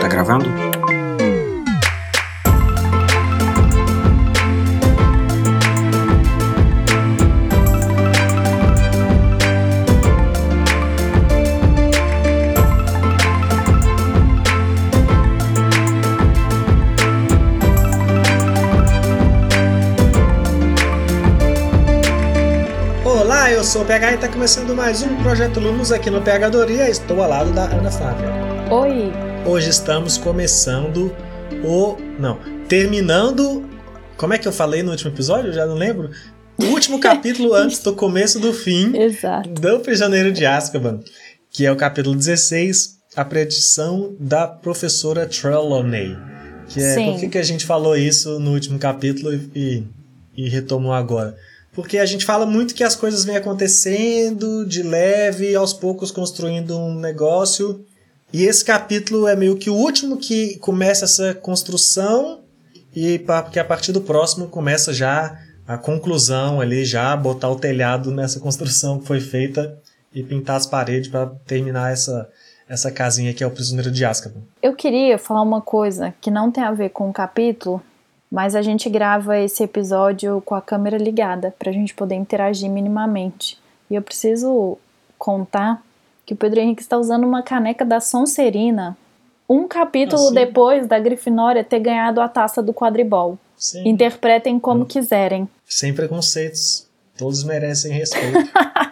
Tá gravando? Sou o PH e está começando mais um Projeto Lumos aqui no PHdoria. Estou ao lado da Ana Flávia. Oi! Hoje estamos começando o. Não, terminando. Como é que eu falei no último episódio? Eu já não lembro. O último capítulo antes do começo do fim Exato. do Prisioneiro de Azkaban, que é o capítulo 16, a predição da professora Trelawney. Que é Sim. por que, que a gente falou isso no último capítulo e, e retomou agora? Porque a gente fala muito que as coisas vêm acontecendo de leve, aos poucos construindo um negócio. E esse capítulo é meio que o último que começa essa construção e pa- que a partir do próximo começa já a conclusão ali, já botar o telhado nessa construção que foi feita e pintar as paredes para terminar essa, essa casinha que é o Prisioneiro de Azkaban. Eu queria falar uma coisa que não tem a ver com o capítulo, mas a gente grava esse episódio com a câmera ligada pra gente poder interagir minimamente. E eu preciso contar que o Pedro Henrique está usando uma caneca da Sonserina um capítulo Assim? depois da Grifinória ter ganhado a taça do quadribol. Sim. Interpretem como quiserem. Sem preconceitos. Todos merecem respeito.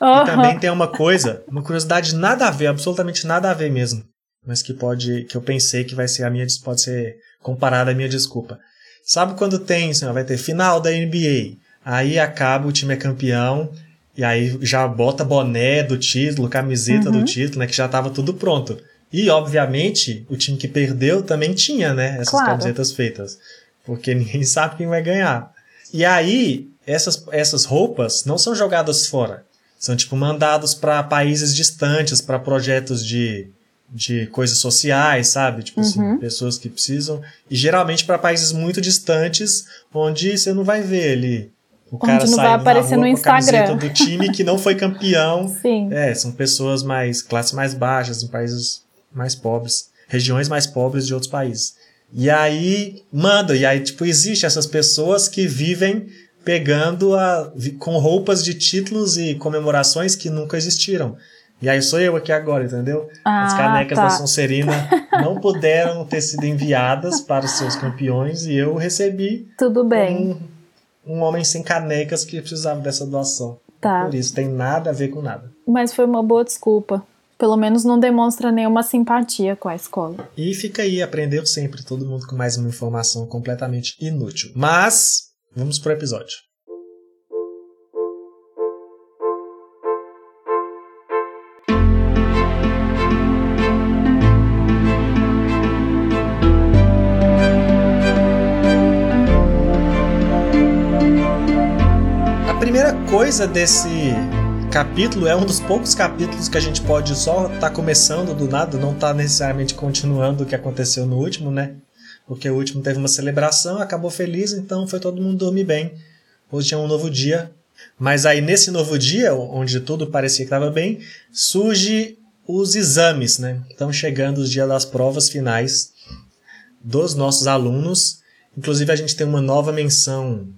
E também tem uma coisa, uma curiosidade nada a ver, absolutamente nada a ver mesmo. Mas que pode, que eu pensei que vai ser a minha, pode ser comparada à minha desculpa. Sabe quando tem, assim, vai ter final da NBA, aí acaba, o time é campeão, e aí já bota boné do título, camiseta Uhum. do título, né, que já tava tudo pronto. E, obviamente, o time que perdeu também tinha, né, essas Claro. camisetas feitas. Porque ninguém sabe quem vai ganhar. E aí, essas, essas roupas não são jogadas fora. São, tipo, mandados para países distantes, para projetos de, de coisas sociais, sabe? Tipo assim, Uhum. pessoas que precisam. E geralmente para países muito distantes, onde você não vai ver ali o Onde cara não vai aparecer no Instagram. do time que não foi campeão. Sim. É, são pessoas mais, classes mais baixas, em países mais pobres, regiões mais pobres de outros países. E aí, manda, e aí, tipo, existe essas pessoas que vivem pegando a, com roupas de títulos e comemorações que nunca existiram. E aí sou eu aqui agora, entendeu? As Ah, canecas tá. da Sonserina não puderam ter sido enviadas para os seus campeões e eu recebi Tudo bem. um, um homem sem canecas que precisava dessa doação. Tá. Por isso, tem nada a ver com nada. Mas foi uma boa desculpa. Pelo menos não demonstra nenhuma simpatia com a escola. E fica aí, aprendeu sempre, todo mundo com mais uma informação completamente inútil. Mas, vamos pro episódio. Coisa desse capítulo é um dos poucos capítulos que a gente pode só estar começando do nada, não tá necessariamente continuando o que aconteceu no último, né? Porque o último teve uma celebração, acabou feliz, então foi todo mundo dormir bem. Hoje é um novo dia. Mas aí nesse novo dia, onde tudo parecia que estava bem, surge os exames, né? Estão chegando os dias das provas finais dos nossos alunos. Inclusive a gente tem uma nova menção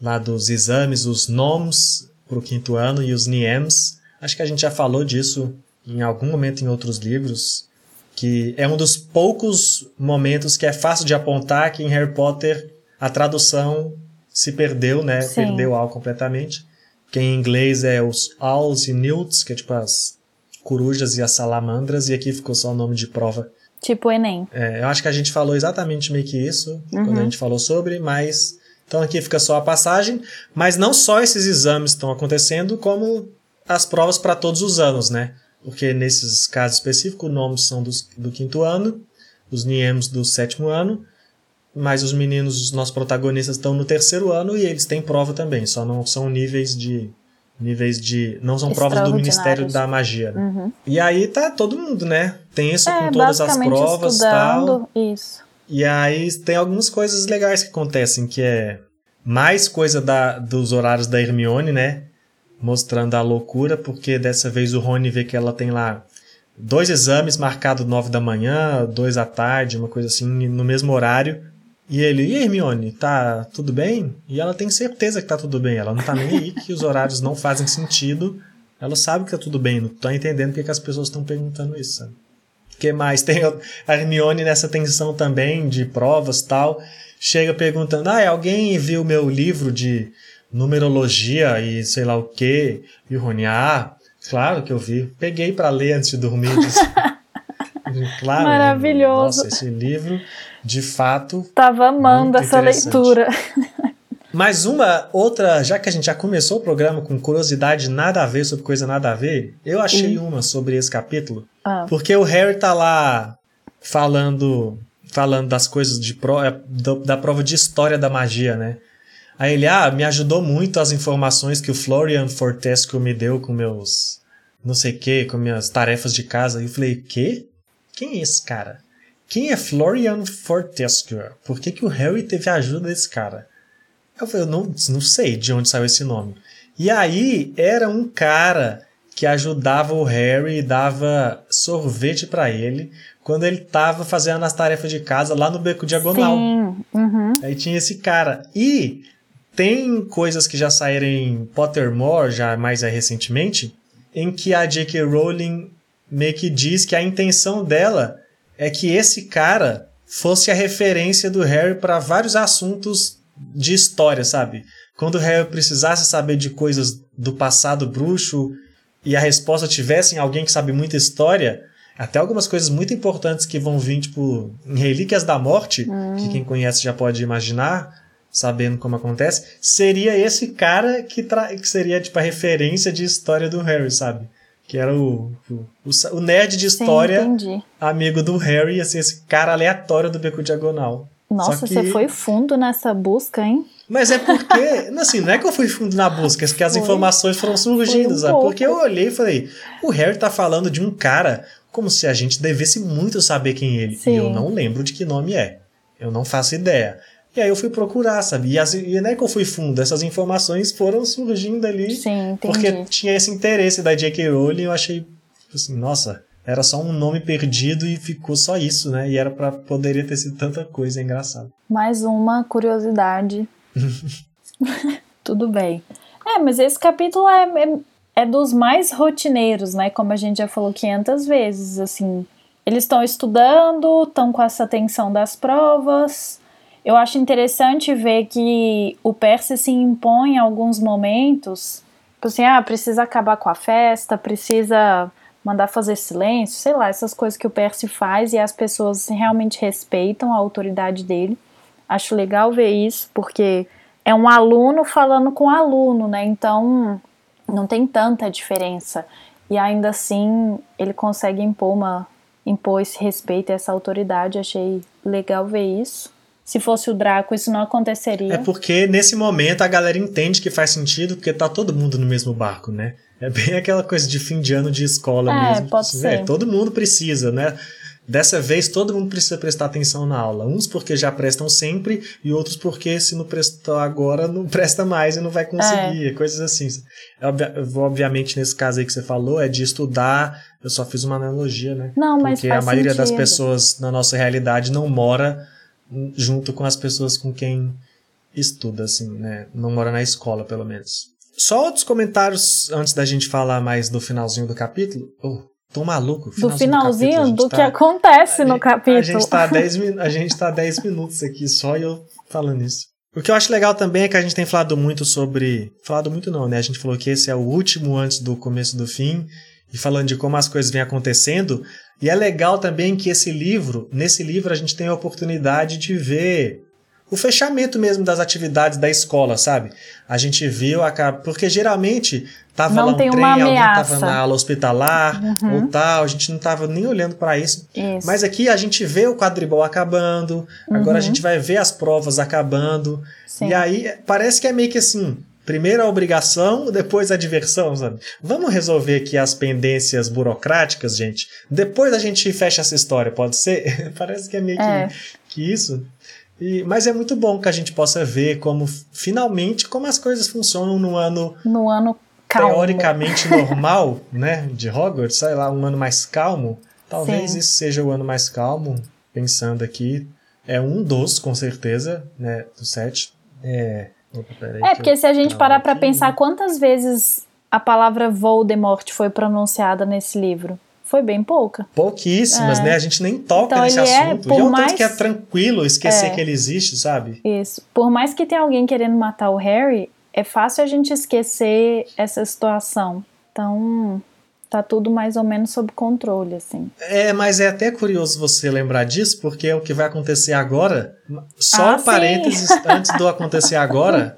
lá dos exames, os NOMs para o quinto ano e os NIEMs. Acho que a gente já falou disso em algum momento em outros livros, que é um dos poucos momentos que é fácil de apontar que em Harry Potter a tradução se perdeu, né? Sim. Perdeu algo completamente. Que em inglês é os owls e newts, que é tipo as corujas e as salamandras, e aqui ficou só o nome de prova Tipo o Enem. é, eu acho que a gente falou exatamente meio que isso quando a Uhum. gente falou sobre, mas então aqui fica só a passagem. Mas não só esses exames estão acontecendo, como as provas para todos os anos, né? Porque nesses casos específicos, os nomes são dos, do quinto ano, os NIEMs do sétimo ano, mas os meninos, os nossos protagonistas, estão no terceiro ano e eles têm prova também, só não são níveis de. Níveis de. Não são provas do Ministério da Magia. Né? Uhum. E aí tá todo mundo, né? Tenso É, com todas as provas e tal. estudando. Isso. E aí tem algumas coisas legais que acontecem, que é mais coisa da, dos horários da Hermione, né? mostrando a loucura, porque dessa vez o Rony vê que ela tem lá dois exames marcados nove da manhã, dois à tarde, uma coisa assim, no mesmo horário. E ele, e Hermione, tá tudo bem? E ela tem certeza que tá tudo bem. Ela não tá nem aí que os horários não fazem sentido. Ela sabe que tá tudo bem, não tá entendendo porque que as pessoas estão perguntando isso, sabe? Que mais? Tem a Hermione nessa tensão também de provas tal. Chega perguntando: Ah, alguém viu meu livro de numerologia e sei lá o que? E o Rony, ah, claro que eu vi. Peguei para ler antes de dormir. claro. Maravilhoso. Nossa, esse livro, de fato. Tava amando essa leitura. Mais uma outra, já que a gente já começou o programa com curiosidade nada a ver sobre coisa nada a ver, eu achei uma sobre esse capítulo. Ah. Porque o Harry tá lá falando falando das coisas de pro, é, da prova de história da magia, né? Aí ele, ah, me ajudou muito as informações que o Florian Fortescue me deu com meus não sei o que, com minhas tarefas de casa. E eu falei, que? Quem é esse cara? Quem é Florian Fortescue? Por que, que o Harry teve a ajuda desse cara? Eu falei, eu não, não sei de onde saiu esse nome. E aí era um cara que ajudava o Harry e dava sorvete para ele quando ele tava fazendo as tarefas de casa lá no Beco Diagonal. Sim. Uhum. Aí tinha esse cara. E tem coisas que já saíram em Pottermore, já mais recentemente, em que a J.K. Rowling meio que diz que a intenção dela é que esse cara fosse a referência do Harry para vários assuntos de história, sabe? Quando o Harry precisasse saber de coisas do passado bruxo e a resposta tivesse em alguém que sabe muita história, até algumas coisas muito importantes que vão vir, tipo, em Relíquias da Morte, hum. que quem conhece já pode imaginar, sabendo como acontece, seria esse cara que, que seria, tipo, a referência de história do Harry, sabe? Que era o, o, o nerd de história, Sim, amigo do Harry, assim, esse cara aleatório do Beco Diagonal. Nossa, que... você foi fundo nessa busca, hein? Mas é porque, assim, não é que eu fui fundo na busca, é que as foi. informações foram surgindo, um sabe? Pouco. Porque eu olhei e falei, o Harry tá falando de um cara como se a gente devesse muito saber quem ele. Sim. E eu não lembro de que nome é. Eu não faço ideia. E aí eu fui procurar, sabe? E, as, e não é que eu fui fundo, essas informações foram surgindo ali. Sim, entendi. Porque tinha esse interesse da J.K. Rowling e eu achei, assim, nossa, era só um nome perdido e ficou só isso, né? E era para poderia ter sido tanta coisa, é engraçado. Mais uma curiosidade. Tudo bem. É, mas esse capítulo é, é, é, dos mais rotineiros, né? Como a gente já falou 500 vezes, assim. Eles estão estudando, estão com essa tensão das provas. Eu acho interessante ver que o Percy se impõe em alguns momentos. Tipo assim, ah, precisa acabar com a festa, precisa mandar fazer silêncio, sei lá, essas coisas que o Percy faz e as pessoas realmente respeitam a autoridade dele. Acho legal ver isso, porque é um aluno falando com aluno, né? Então não tem tanta diferença. E ainda assim ele consegue impor, uma, impor esse respeito e essa autoridade. Achei legal ver isso. Se fosse o Draco, isso não aconteceria. É porque nesse momento a galera entende que faz sentido, porque tá todo mundo no mesmo barco, né? É bem aquela coisa de fim de ano de escola é, mesmo. Pode ser. É, todo mundo precisa, né? Dessa vez todo mundo precisa prestar atenção na aula. Uns porque já prestam sempre e outros porque se não prestar agora não presta mais e não vai conseguir. É. Coisas assim. Obviamente, nesse caso aí que você falou, é de estudar. Eu só fiz uma analogia, né? Não, mas Porque a maioria sentido. das pessoas na nossa realidade não mora junto com as pessoas com quem estuda, assim, né? Não mora na escola, pelo menos. Só outros comentários antes da gente falar mais do finalzinho do capítulo. Oh, tô maluco. Finalzinho do finalzinho do, do tá, que acontece no gente, capítulo. A gente, tá 10, a gente tá 10 minutos aqui só e eu falando isso. O que eu acho legal também é que a gente tem falado muito sobre. Falado muito não, né? A gente falou que esse é o último antes do começo do fim. E falando de como as coisas vêm acontecendo. E é legal também que esse livro, nesse livro, a gente tem a oportunidade de ver o fechamento mesmo das atividades da escola, sabe? A gente viu, a, porque geralmente tava não lá um trem, alguém tava na aula hospitalar uhum. ou tal, a gente não tava nem olhando para isso. isso. Mas aqui a gente vê o quadribol acabando, uhum. agora a uhum. gente vai ver as provas acabando. Sim. E aí parece que é meio que assim, Primeiro a obrigação, depois a diversão, sabe? Vamos resolver aqui as pendências burocráticas, gente. Depois a gente fecha essa história, pode ser? Parece que é meio é. Que, que isso. E, mas é muito bom que a gente possa ver como finalmente como as coisas funcionam no ano no ano calmo. teoricamente normal, né, de Hogwarts, sei lá, um ano mais calmo. Talvez Sim. esse seja o ano mais calmo, pensando aqui. É um dos, com certeza, né, do sete. É, É, que porque se a gente parar pra aqui. pensar quantas vezes a palavra Voldemort foi pronunciada nesse livro, foi bem pouca. Pouquíssimas, É. né? A gente nem toca Então, nesse é, assunto. por e é um mais- tanto que é tranquilo esquecer É. que ele existe, sabe? Isso. Por mais que tenha alguém querendo matar o Harry, é fácil a gente esquecer essa situação. Então, tá tudo mais ou menos sob controle, assim. É, mas é até curioso você lembrar disso, porque é o que vai acontecer agora. Só Ah, um parênteses antes do acontecer agora.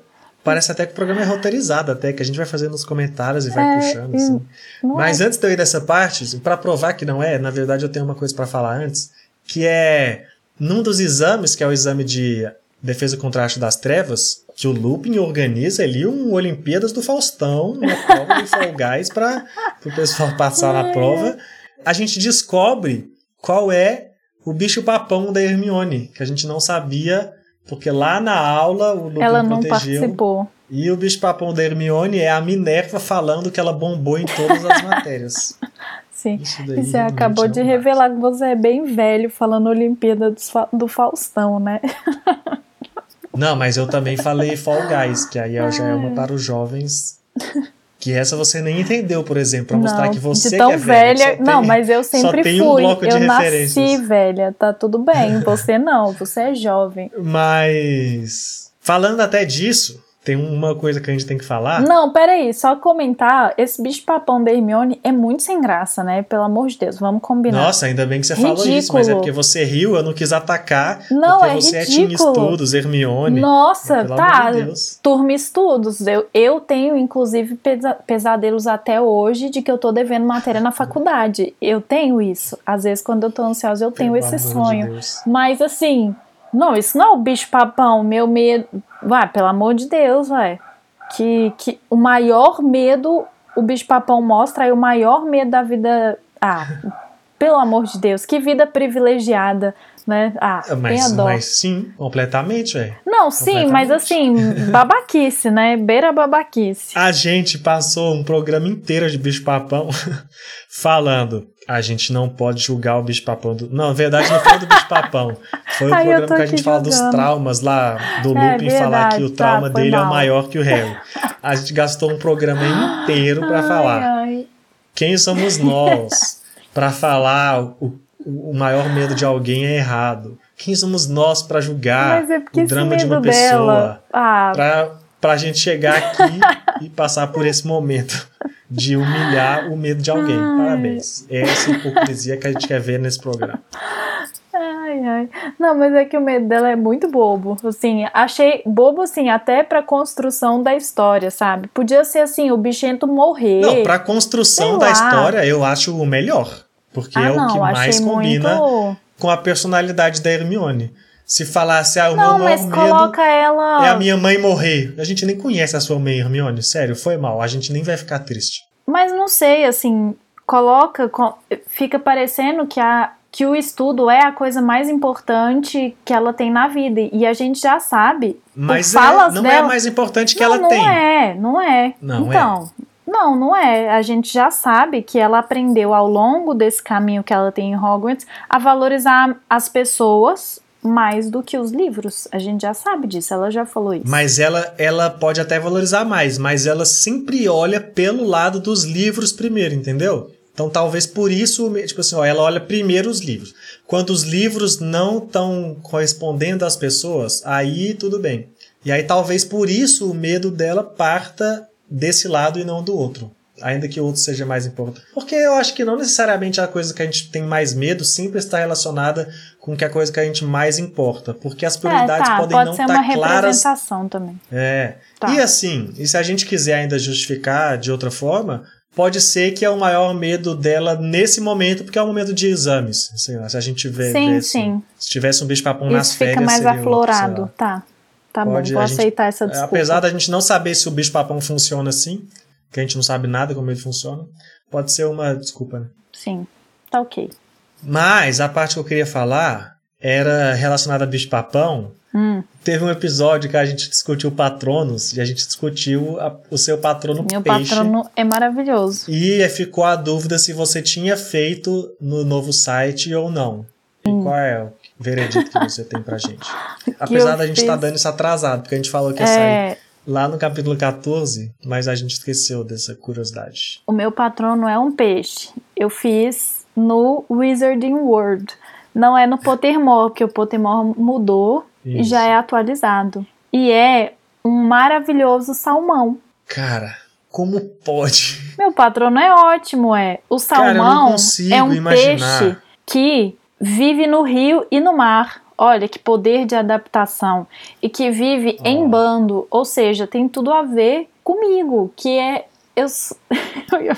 Parece até que o programa é roteirizado, até que a gente vai fazendo os comentários e vai É, puxando. Assim. Mas é? antes de eu ir dessa parte, para provar que não é, na verdade eu tenho uma coisa para falar antes, que é num dos exames, que é o exame de defesa contra a arte das trevas, que o Lupin organiza ali um Olimpíadas do Faustão, uma prova de Fall Guys para o pessoal passar na prova. A gente descobre qual é o bicho papão da Hermione, que a gente não sabia, porque lá na aula o Lupin Ela não protegeu. participou. E o bicho papão da Hermione é a Minerva falando que ela bombou em todas as matérias. Sim. Isso daí E você acabou não de revelar que você é bem velho falando Olimpíada Fa- do Faustão, né? Não, mas eu também falei Fall Guys, que aí já é uma para os jovens. Que essa você nem entendeu, por exemplo, pra mostrar que você de tão é velha. só não, tem- mas eu sempre um fui. bloco de eu nasci velha, tá tudo bem. Você não, você é jovem. Mas falando até disso, tem uma coisa que a gente tem que falar. Não, peraí, só comentar. Esse bicho papão da Hermione é muito sem graça, né? Pelo amor de Deus, vamos combinar. Nossa, ainda bem que você falou isso, mas é Ridículo. porque você riu, eu não quis atacar, Não, porque é você é ridículo. Estudos, Hermione. Nossa, Pelo tá. de. Turma Estudos. Eu, eu tenho, inclusive, pesa- pesadelos até hoje de que eu tô devendo matéria na faculdade. Eu tenho isso. Às vezes, quando eu tô ansiosa, eu tenho Pelo esse de sonho. Deus. Mas assim, não, isso não é o bicho papão, meu medo. Vai, pelo amor de Deus, vai. Que, que o maior medo o bicho papão mostra aí o maior medo da vida. Ah, pelo amor de Deus, que vida privilegiada, né? Ah, a Mas, mas sim, completamente, velho. Não, sim, mas assim, babaquice, né? Beira babaquice. A gente passou um programa inteiro de bicho papão falando. A gente não pode julgar o bicho papão do. Não, na verdade não foi do bicho papão. Foi o Ai, programa que a gente fala dos traumas lá do É, Lupin falar que o tá, trauma foi dele é mal. maior que o Harry. A gente gastou um programa inteiro pra Ai, falar. ai. Quem somos nós pra falar o, o maior medo de alguém é errado? Quem somos nós pra julgar é o drama de uma pessoa? Ah, Pra, pra gente chegar aqui e passar por esse momento de humilhar o medo de alguém. Parabéns. É essa hipocrisia que a gente quer ver nesse programa. Ai, ai. Não, mas é que o medo dela é muito bobo. Assim, achei bobo, assim, até pra construção da história, sabe? Podia ser assim, o bichento morrer. Não, pra construção da história, eu acho o melhor. Porque ah, é o não, que mais combina muito. com a personalidade da Hermione. Se falasse, ah, o Não, meu mas medo coloca ela. é a minha mãe morrer. A gente nem conhece a sua mãe, Hermione. Sério, foi mal. A gente nem vai ficar triste. Mas não sei, assim, coloca. co- Fica parecendo que, a, que o estudo é a coisa mais importante que ela tem na vida. E a gente já sabe. Mas é, não é dela- a mais importante que não, ela não tem. é, não é. Não é. então, não, não é. A gente já sabe que ela aprendeu ao longo desse caminho que ela tem em Hogwarts a valorizar as pessoas mais do que os livros. A gente já sabe disso, ela já falou isso. Mas ela, ela pode até valorizar mais, mas ela sempre olha pelo lado dos livros primeiro, entendeu? Então talvez por isso, tipo assim, ó, ela olha primeiro os livros. Quando os livros não estão correspondendo às pessoas, aí tudo bem. E aí talvez por isso o medo dela parta desse lado e não do outro. Ainda que o outro seja mais importante. Porque eu acho que não necessariamente a coisa que a gente tem mais medo sempre está relacionada com que a coisa que a gente mais importa. Porque as é, prioridades tá, podem pode não ser estar uma claras representação também. é. Tá. E assim, e se a gente quiser ainda justificar de outra forma, pode ser que é o maior medo dela nesse momento, porque é um momento de exames. Sei lá, se a gente vê, Sim, sim. se tivesse um bicho papão nas fica férias, mais seria outro, sei aflorado. lá. Tá. Tá Pode, bom, vou gente- aceitar essa desculpa. Apesar da gente não saber se o bicho papão funciona assim, que a gente não sabe nada como ele funciona, pode ser uma desculpa, né? Sim, tá ok. Mas a parte que eu queria falar era relacionada a bicho papão, Hum. Teve um episódio que a gente discutiu patronos e a gente discutiu a, o seu patrono Meu peixe. patrono é maravilhoso. E ficou a dúvida se você tinha feito no novo site ou não. E Hum. qual é o veredito que você tem pra gente? Apesar da gente estar fiz. dando isso atrasado, porque a gente falou que ia sair É, lá no capítulo 14, mas a gente esqueceu dessa curiosidade. o meu patrono é um peixe. Eu fiz no Wizarding World. Não é no Pottermore, porque o Pottermore mudou Isso. já é atualizado. E é um maravilhoso salmão. Cara, como pode? Meu patrono é ótimo, é. O Cara, salmão consigo é um imaginar. peixe que vive no rio e no mar. Olha que poder de adaptação. E que vive Ó. em bando. Ou seja, tem tudo a ver comigo. Que é. Eu, eu, ia,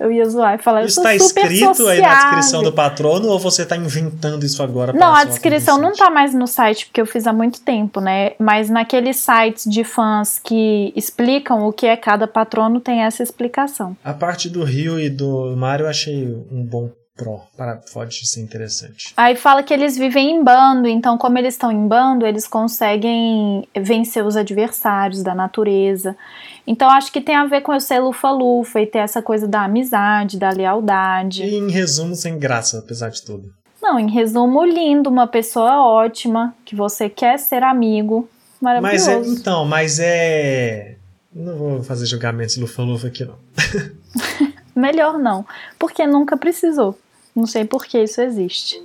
eu ia zoar e falar, Isso eu está sou super escrito aí na descrição sociável. do patrono ou você tá inventando isso agora? Não, a descrição não convincente? tá mais no site, porque eu fiz há muito tempo, né? Mas naqueles sites de fãs que explicam o que é cada patrono, tem essa explicação. A parte do Rio e do Mario eu achei um bom pró. Para, pode ser interessante. Aí fala que eles vivem em bando, então, como eles estão em bando, eles conseguem vencer os adversários da natureza. Então, acho que tem a ver com eu ser lufa-lufa e ter essa coisa da amizade, da lealdade. E em resumo, sem graça, apesar de tudo. Não, em resumo, lindo, uma pessoa ótima, que você quer ser amigo. Mas Maravilhoso. é, então, mas é. Não vou fazer julgamentos lufa-lufa aqui, não. Melhor não, porque nunca precisou. Não sei por que isso existe.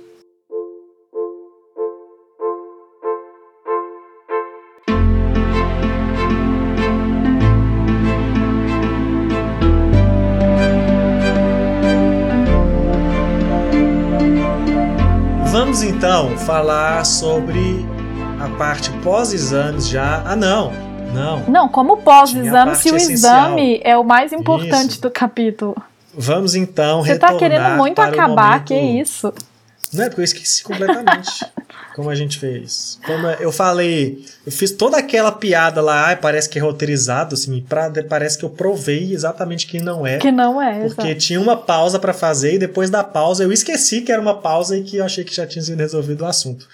Então falar sobre a parte pós-exames já. Ah, não! Não. Não, como pós-exame, se o essencial. exame é o mais importante Isso. do capítulo. Vamos então Você tá retornar querendo muito para o acabar, momento- que isso? Não é porque eu esqueci completamente como a gente fez. Como eu falei, eu fiz toda aquela piada lá, ai, parece que é roteirizado, assim, pra, parece que eu provei exatamente que não é. Que não é, Porque exato. tinha uma pausa pra fazer e depois da pausa eu esqueci que era uma pausa e que eu achei que já tinha sido resolvido o assunto.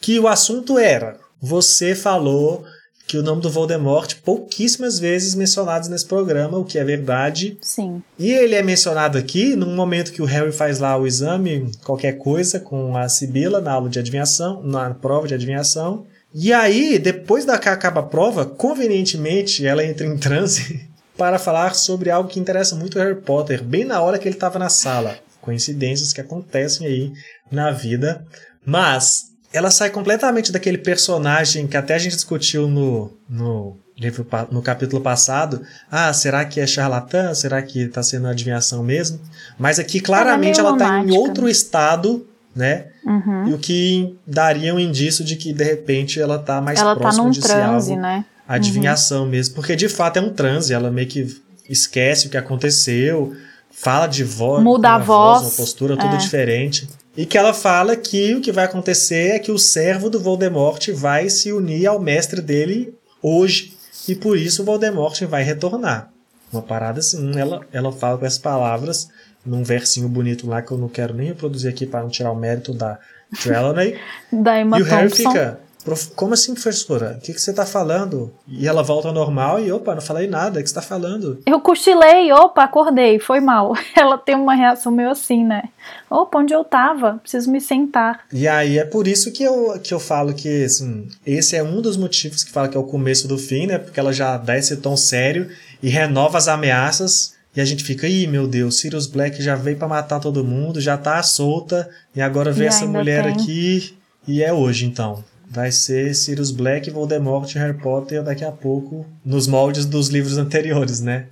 Que o assunto era: você falou que o nome do Voldemort pouquíssimas vezes mencionados nesse programa, o que é verdade. Sim. E ele é mencionado aqui num momento que o Harry faz lá o exame, qualquer coisa, com a Sibila na aula de adivinhação, na prova de adivinhação. E aí, depois da que acaba a prova, convenientemente ela entra em transe para falar sobre algo que interessa muito o Harry Potter, bem na hora que ele estava na sala. Coincidências que acontecem aí na vida. Mas ela sai completamente daquele personagem que até a gente discutiu no, no livro no capítulo passado. Ah, será que é charlatã? Será que está sendo adivinhação mesmo? Mas aqui claramente meio ela está em outro estado, né? Uhum. E o que daria um indício de que de repente ela está mais Ela tá próxima num de transe, algo né? adivinhação mesmo, porque de fato é um transe, ela meio que esquece o que aconteceu, fala de voz, Muda a voz, uma postura tudo é. diferente. E que ela fala que o que vai acontecer é que o servo do Voldemort vai se unir ao mestre dele hoje, e por isso o Voldemort vai retornar. Uma parada assim, ela, ela fala com essas palavras num versinho bonito lá que eu não quero nem reproduzir aqui para não tirar o mérito da Trelawney. Da Emma E o Harry Thompson. fica, "Prof, como assim, professora? O que, que você tá falando? E ela volta ao normal e, opa, não falei nada, o que você tá falando? Eu cochilei, opa, acordei, foi mal. Ela tem uma reação meio assim, né? Opa, onde eu tava? Preciso me sentar. E aí é por isso que eu, que eu falo que, assim, esse é um dos motivos que fala que é o começo do fim, né? Porque ela já dá esse tom sério e renova as ameaças. E a gente fica, ih, meu Deus, Sirius Black já veio pra matar todo mundo, já tá solta, e agora vê E essa mulher tem. aqui, e é hoje então. Vai ser Sirius Black, Voldemort e Harry Potter daqui a pouco, nos moldes dos livros anteriores, né?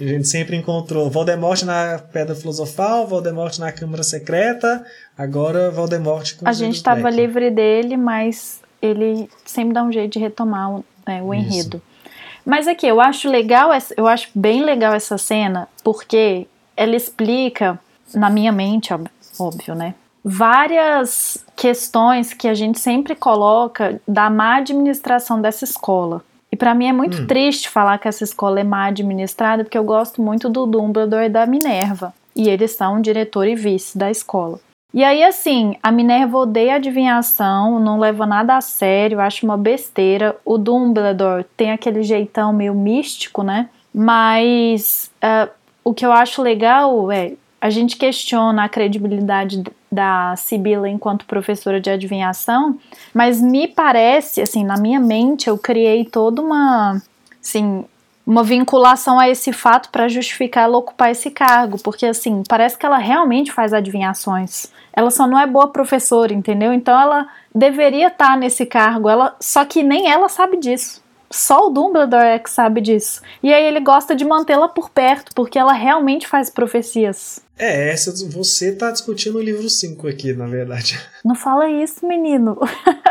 A gente sempre encontrou Voldemort na Pedra Filosofal, Voldemort na Câmara Secreta, agora Voldemort com A gente Sirius tava Black. livre dele, mas ele sempre dá um jeito de retomar o, né, o enredo. Mas aqui, eu acho legal, eu acho bem legal essa cena, porque ela explica, na minha mente, óbvio, né? Várias questões que a gente sempre coloca da má administração dessa escola. E pra mim é muito Hum. triste falar que essa escola é má administrada, porque eu gosto muito do Dumbledore e da Minerva. E eles são diretor e vice da escola. E aí, assim, a Minerva odeia adivinhação, não leva nada a sério, acha uma besteira. O Dumbledore tem aquele jeitão meio místico, né? Mas uh, o que eu acho legal é a gente questiona a credibilidade da Sibila enquanto professora de adivinhação, mas me parece, assim, na minha mente eu criei toda uma, assim, uma vinculação a esse fato para justificar ela ocupar esse cargo, porque assim, parece que ela realmente faz adivinhações. Ela só não é boa professora, entendeu? Então ela deveria estar tá nesse cargo, ela só que nem ela sabe disso. Só o Dumbledore é que sabe disso. E aí ele gosta de mantê-la por perto, porque ela realmente faz profecias. É, essa você tá discutindo o livro 5 aqui, na verdade. Não fala isso, menino.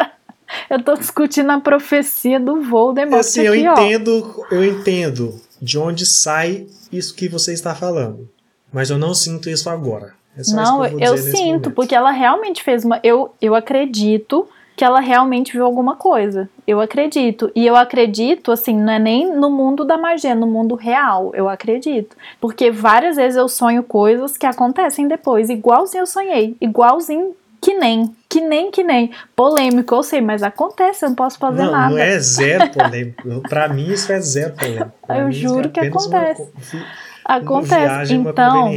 eu tô discutindo a profecia do Voldemort. Assim, aqui, eu entendo, ó. eu entendo de onde sai isso que você está falando. Mas eu não sinto isso agora. É não, eu, eu sinto, porque ela realmente fez uma. Eu, eu acredito que ela realmente viu alguma coisa. Eu acredito. E eu acredito, assim, não é nem no mundo da magia, é no mundo real. Eu acredito. Porque várias vezes eu sonho coisas que acontecem depois, igualzinho eu sonhei. Igualzinho que nem. Que nem, que nem. Polêmico, eu sei, mas acontece, eu não posso fazer não, nada. Não, é zero polêmico. pra mim, isso é zero polêmico. Pra eu juro é que acontece. Uma, acontece. então,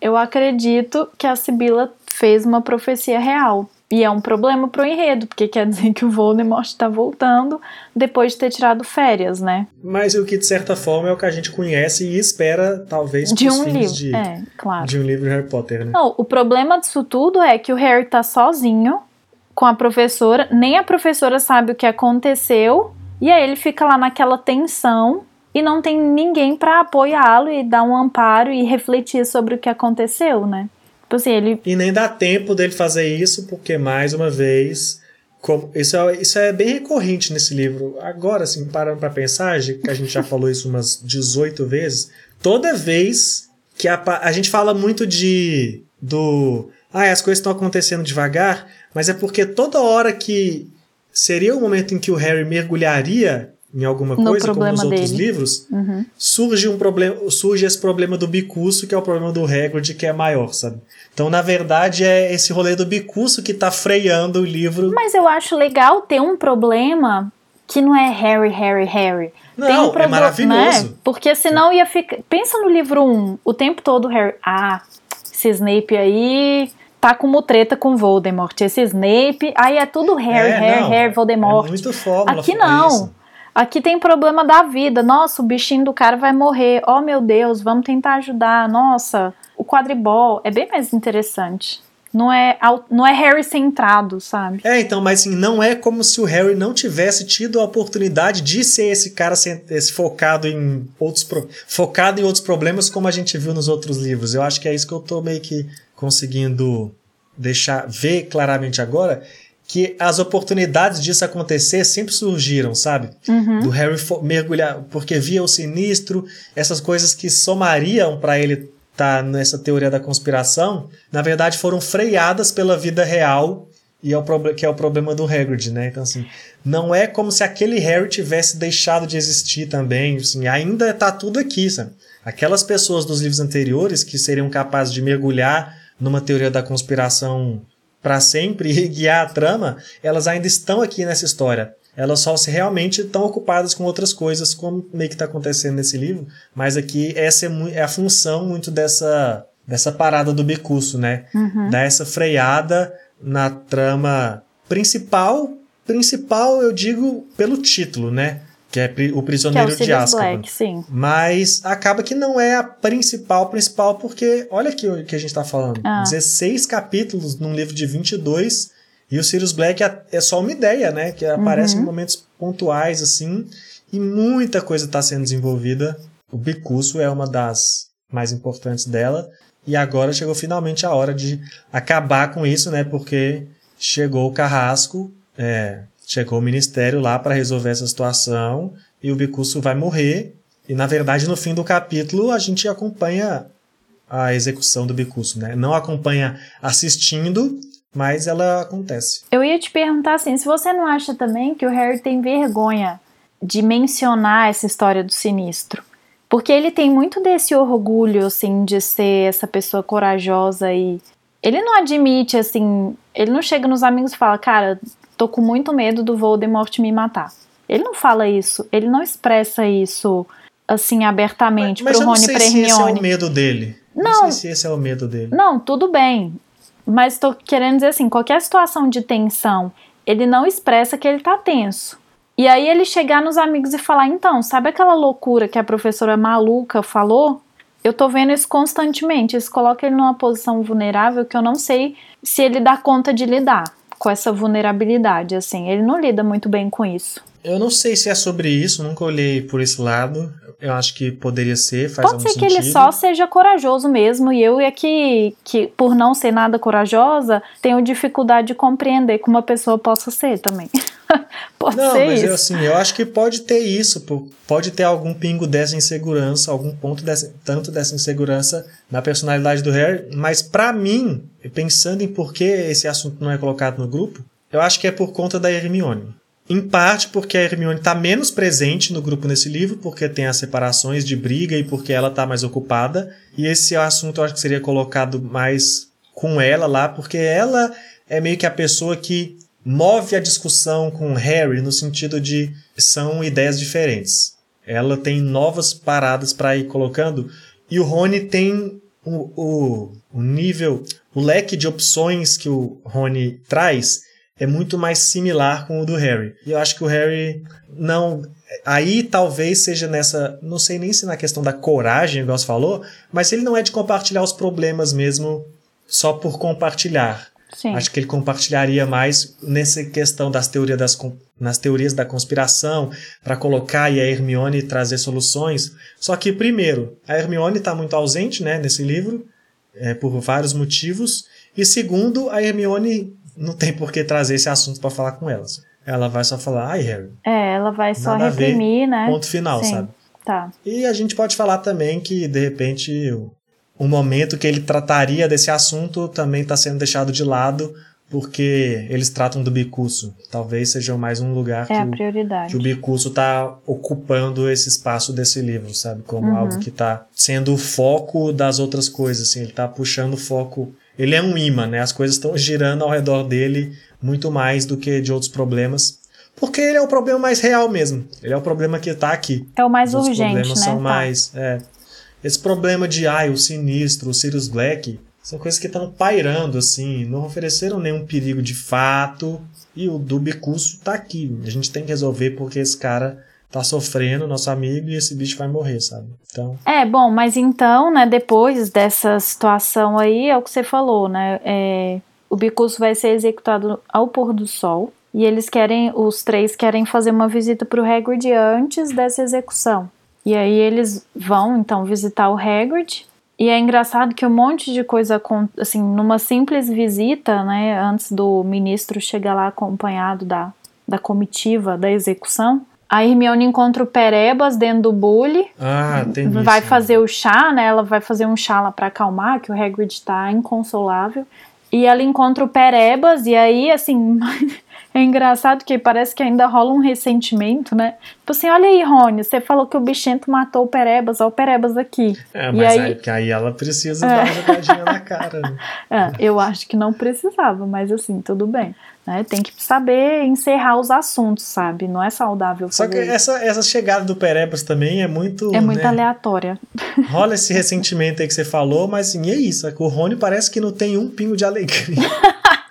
eu acredito que a Sibila fez uma profecia real. E é um problema pro enredo, porque quer dizer que o Voldemort está voltando depois de ter tirado férias, né? Mas o que, de certa forma, é o que a gente conhece e espera, talvez, de um livro. De, é, claro. de um livro de Harry Potter, né? Não, o problema disso tudo é que o Harry tá sozinho com a professora, nem a professora sabe o que aconteceu, e aí ele fica lá naquela tensão e não tem ninguém para apoiá-lo e dar um amparo e refletir sobre o que aconteceu, né? Tipo assim, ele. E nem dá tempo dele fazer isso, porque, mais uma vez, como, isso, é, isso é bem recorrente nesse livro. Agora, assim, parando para pensar, que a gente já falou isso umas 18 vezes, toda vez que a, a gente fala muito de. do. Ah, as coisas estão acontecendo devagar, mas é porque toda hora que seria o momento em que o Harry mergulharia em alguma no coisa, como nos outros dele. livros, uhum. surge um problema, surge esse problema do bicuço, que é o problema do Hagrid, que é maior, sabe? Então, na verdade, é esse rolê do bicuço que tá freando o livro. Mas eu acho legal ter um problema que não é Harry, Harry, Harry. Não, Tem um é maravilhoso. Né? Porque senão ia ficar. Pensa no livro 1, o tempo todo Harry. Ah, esse Snape aí tá como treta com Voldemort. Esse Snape, aí é tudo Harry, é, Harry, não, Harry, Voldemort. É muito fórmula. Aqui não. Isso. Aqui tem problema da vida. Nossa, o bichinho do cara vai morrer. Oh, meu Deus, vamos tentar ajudar. Nossa, o quadribol é bem mais interessante. Não é, não é Harry centrado, sabe? É, então, mas assim, não é como se o Harry não tivesse tido a oportunidade de ser esse cara esse focado em outros focado em outros problemas, como a gente viu nos outros livros. Eu acho que é isso que eu tô meio que conseguindo deixar ver claramente agora, que as oportunidades disso acontecer sempre surgiram, sabe? Uhum. Do Harry mergulhar, porque via o sinistro, essas coisas que somariam para ele estar tá nessa teoria da conspiração, na verdade foram freadas pela vida real e é o que é o problema do Hagrid, né? Então assim, não é como se aquele Harry tivesse deixado de existir também, assim, ainda tá tudo aqui, sabe? Aquelas pessoas dos livros anteriores que seriam capazes de mergulhar numa teoria da conspiração para sempre e guiar a trama, elas ainda estão aqui nessa história. Elas só se realmente estão ocupadas com outras coisas, como meio que está acontecendo nesse livro. Mas aqui essa é, é, a função muito dessa, dessa parada do Becurso, né? Uhum. Dar essa freada na trama principal. Principal, eu digo, pelo título, né? Que é o prisioneiro que é o de Azkaban. Black, sim. Mas acaba que não é a principal principal porque olha aqui o que a gente está falando. Ah. 16 capítulos num livro de 22 e o Sirius Black é, é só uma ideia, né, que aparece uhum. em momentos pontuais assim e muita coisa está sendo desenvolvida. O Bicurso é uma das mais importantes dela e agora chegou finalmente a hora de acabar com isso, né, porque chegou o carrasco, é, chegou o ministério lá para resolver essa situação e o Bicurso vai morrer. E na verdade, no fim do capítulo, a gente acompanha a execução do Bicurso, né? Não acompanha assistindo, mas ela acontece. Eu ia te perguntar assim, se você não acha também que o Harry tem vergonha de mencionar essa história do sinistro? Porque ele tem muito desse orgulho, assim, de ser essa pessoa corajosa e ele não admite, assim, ele não chega nos amigos e fala, cara, tô com muito medo do Voldemort me matar. Ele não fala isso, ele não expressa isso assim abertamente mas, mas pro Rony e pra Hermione. Esse é o medo dele. Não, não sei se esse é o medo dele. Não, tudo bem. Mas tô querendo dizer assim, qualquer situação de tensão, ele não expressa que ele tá tenso. E aí ele chegar nos amigos e falar: "Então, sabe aquela loucura que a professora maluca falou? Eu tô vendo isso constantemente. Isso coloca ele numa posição vulnerável que eu não sei se ele dá conta de lidar com essa vulnerabilidade, assim. Ele não lida muito bem com isso. Eu não sei se é sobre isso, nunca olhei por esse lado. Eu acho que poderia ser, faz Pode ser sentido. que ele só seja corajoso mesmo, e eu é que, que, por não ser nada corajosa, tenho dificuldade de compreender como uma pessoa possa ser também. pode não, ser mas isso. Eu, assim, eu acho que pode ter isso, pode ter algum pingo dessa insegurança, algum ponto dessa, tanto dessa insegurança na personalidade do Harry, mas para mim, pensando em por que esse assunto não é colocado no grupo, eu acho que é por conta da Hermione. Em parte porque a Hermione está menos presente no grupo nesse livro, porque tem as separações de briga e porque ela está mais ocupada. E esse assunto eu acho que seria colocado mais com ela lá, porque ela é meio que a pessoa que move a discussão com Harry no sentido de são ideias diferentes. Ela tem novas paradas para ir colocando e o Rony tem o, o, o nível, o leque de opções que o Rony traz é muito mais similar com o do Harry. E eu acho que o Harry não. Aí talvez seja nessa. Não sei nem se na questão da coragem, igual você falou, mas ele não é de compartilhar os problemas mesmo só por compartilhar. Sim. Acho que ele compartilharia mais nessa questão das teorias, das, nas teorias da conspiração, para colocar e a Hermione trazer soluções. Só que, primeiro, a Hermione está muito ausente né, nesse livro, é, por vários motivos. E segundo, a Hermione não tem por que trazer esse assunto para falar com elas. Ela vai só falar, ai, Harry. É, ela vai só reprimir, ver, né? Ponto final, Sim. sabe? Tá. E a gente pode falar também que, de repente, o, momento que ele trataria desse assunto também está sendo deixado de lado porque eles tratam do bicurso. Talvez seja mais um lugar É que, o, que o bicurso está ocupando esse espaço desse livro, sabe? Como Uhum. algo que está sendo o foco das outras coisas, assim. Ele está puxando o foco... Ele é um imã, né? As coisas estão girando ao redor dele muito mais do que de outros problemas. Porque ele é o problema mais real mesmo. Ele é o problema que está aqui. É o mais Os urgente, problemas né? são Tá. mais. é. esse problema de ai, o sinistro, o Sirius Black, são coisas que estão pairando, assim, não ofereceram nenhum perigo de fato. E o do bicurso tá aqui. A gente tem que resolver porque esse cara tá sofrendo, nosso amigo, e esse bicho vai morrer, sabe? Então. É, bom, mas então, né, depois dessa situação aí, é o que você falou, né? É, o bicurso vai ser executado ao pôr do sol. E eles querem, os três querem fazer uma visita pro Hagrid antes dessa execução. E aí eles vão, então, visitar o Hagrid. E é engraçado que um monte de coisa, assim, numa simples visita, né, antes do ministro chegar lá acompanhado da, da comitiva da execução, a Hermione encontra o Perebas dentro do bully, Ah, tem isso. vai né? fazer o chá, né? Ela vai fazer um chá lá pra acalmar, que o Hagrid tá inconsolável. E ela encontra o Perebas, e aí, assim, é engraçado que parece que ainda rola um ressentimento, né? Tipo assim, olha aí, Rony, você falou que o bichento matou o Perebas, olha o Perebas aqui. É, e mas aí- aí, porque aí ela precisa dar uma jogadinha na cara. Né? É, eu acho que não precisava, mas assim, tudo bem. Né? Tem que saber encerrar os assuntos, sabe? Não é saudável Só que isso. essa, essa chegada do Perebas também é muito. É muito né? aleatória. Rola esse ressentimento aí que você falou, mas assim, é isso. é O Rony parece que não tem um pingo de alegria.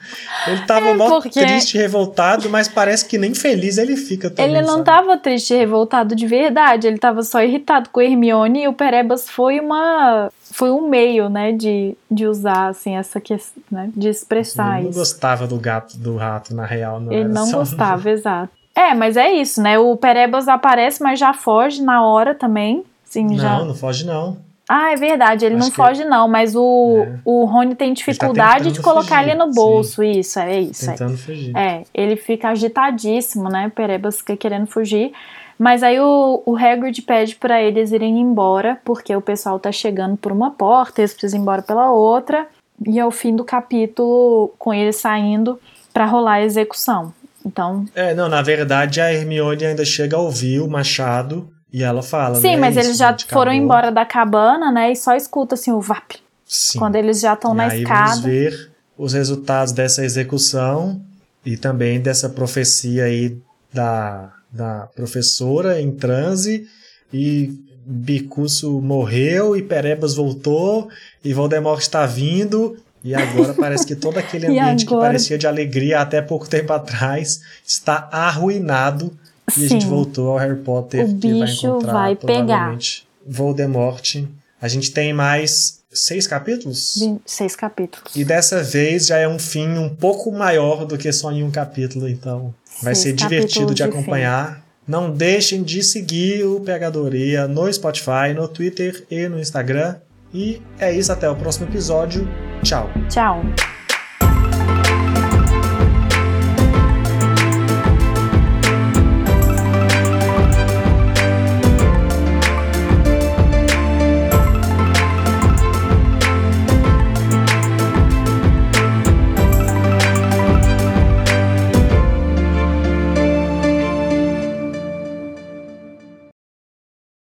Ele tava É, mó triste, revoltado, mas parece que nem feliz ele fica também. Ele não sabe? tava triste e revoltado de verdade, ele tava só irritado com Hermione e o Perebas foi uma foi um meio, né, de, de usar assim essa questão, né, de expressar Ele não isso. gostava do gato, do rato, na real. Não Ele não gostava, exato. É, mas é isso, né? O Perebas aparece, mas já foge na hora também. Sim, já. Não, não foge não. Ah, é verdade, ele Acho não foge, não, mas o, É. o Rony tem dificuldade de tentando colocar fugir, ele no sim. bolso. Isso, é isso. é. Tentando fugir. É, ele fica agitadíssimo, né? Perebas fica querendo fugir. Mas aí o, o Hagrid pede pra eles irem embora, porque o pessoal tá chegando por uma porta, eles precisam ir embora pela outra. E é o fim do capítulo com eles saindo pra rolar a execução. Então, É, não, na verdade a Hermione ainda chega a ouvir o Machado e ela fala. sim, né, mas eles já gente, foram acabou. embora da cabana, né? E só escuta assim o vap. Sim. Quando eles já estão na aí escada. vamos ver os resultados dessa execução e também dessa profecia aí da, da professora em transe e Bicuço morreu e Perebas voltou e Voldemort está vindo e agora parece que todo aquele ambiente que agora? parecia de alegria até pouco tempo atrás está arruinado e a gente Sim. voltou ao Harry Potter O que vai bicho encontrar vai pegar. Voldemort. A gente tem mais seis capítulos? Seis capítulos. E dessa vez já é um fim um pouco maior do que só em um capítulo, então vai Seis ser divertido de de acompanhar. Não deixem de seguir o Pegadoria no Spotify, no Twitter e no Instagram. E é isso, até o próximo episódio. Tchau! Tchau.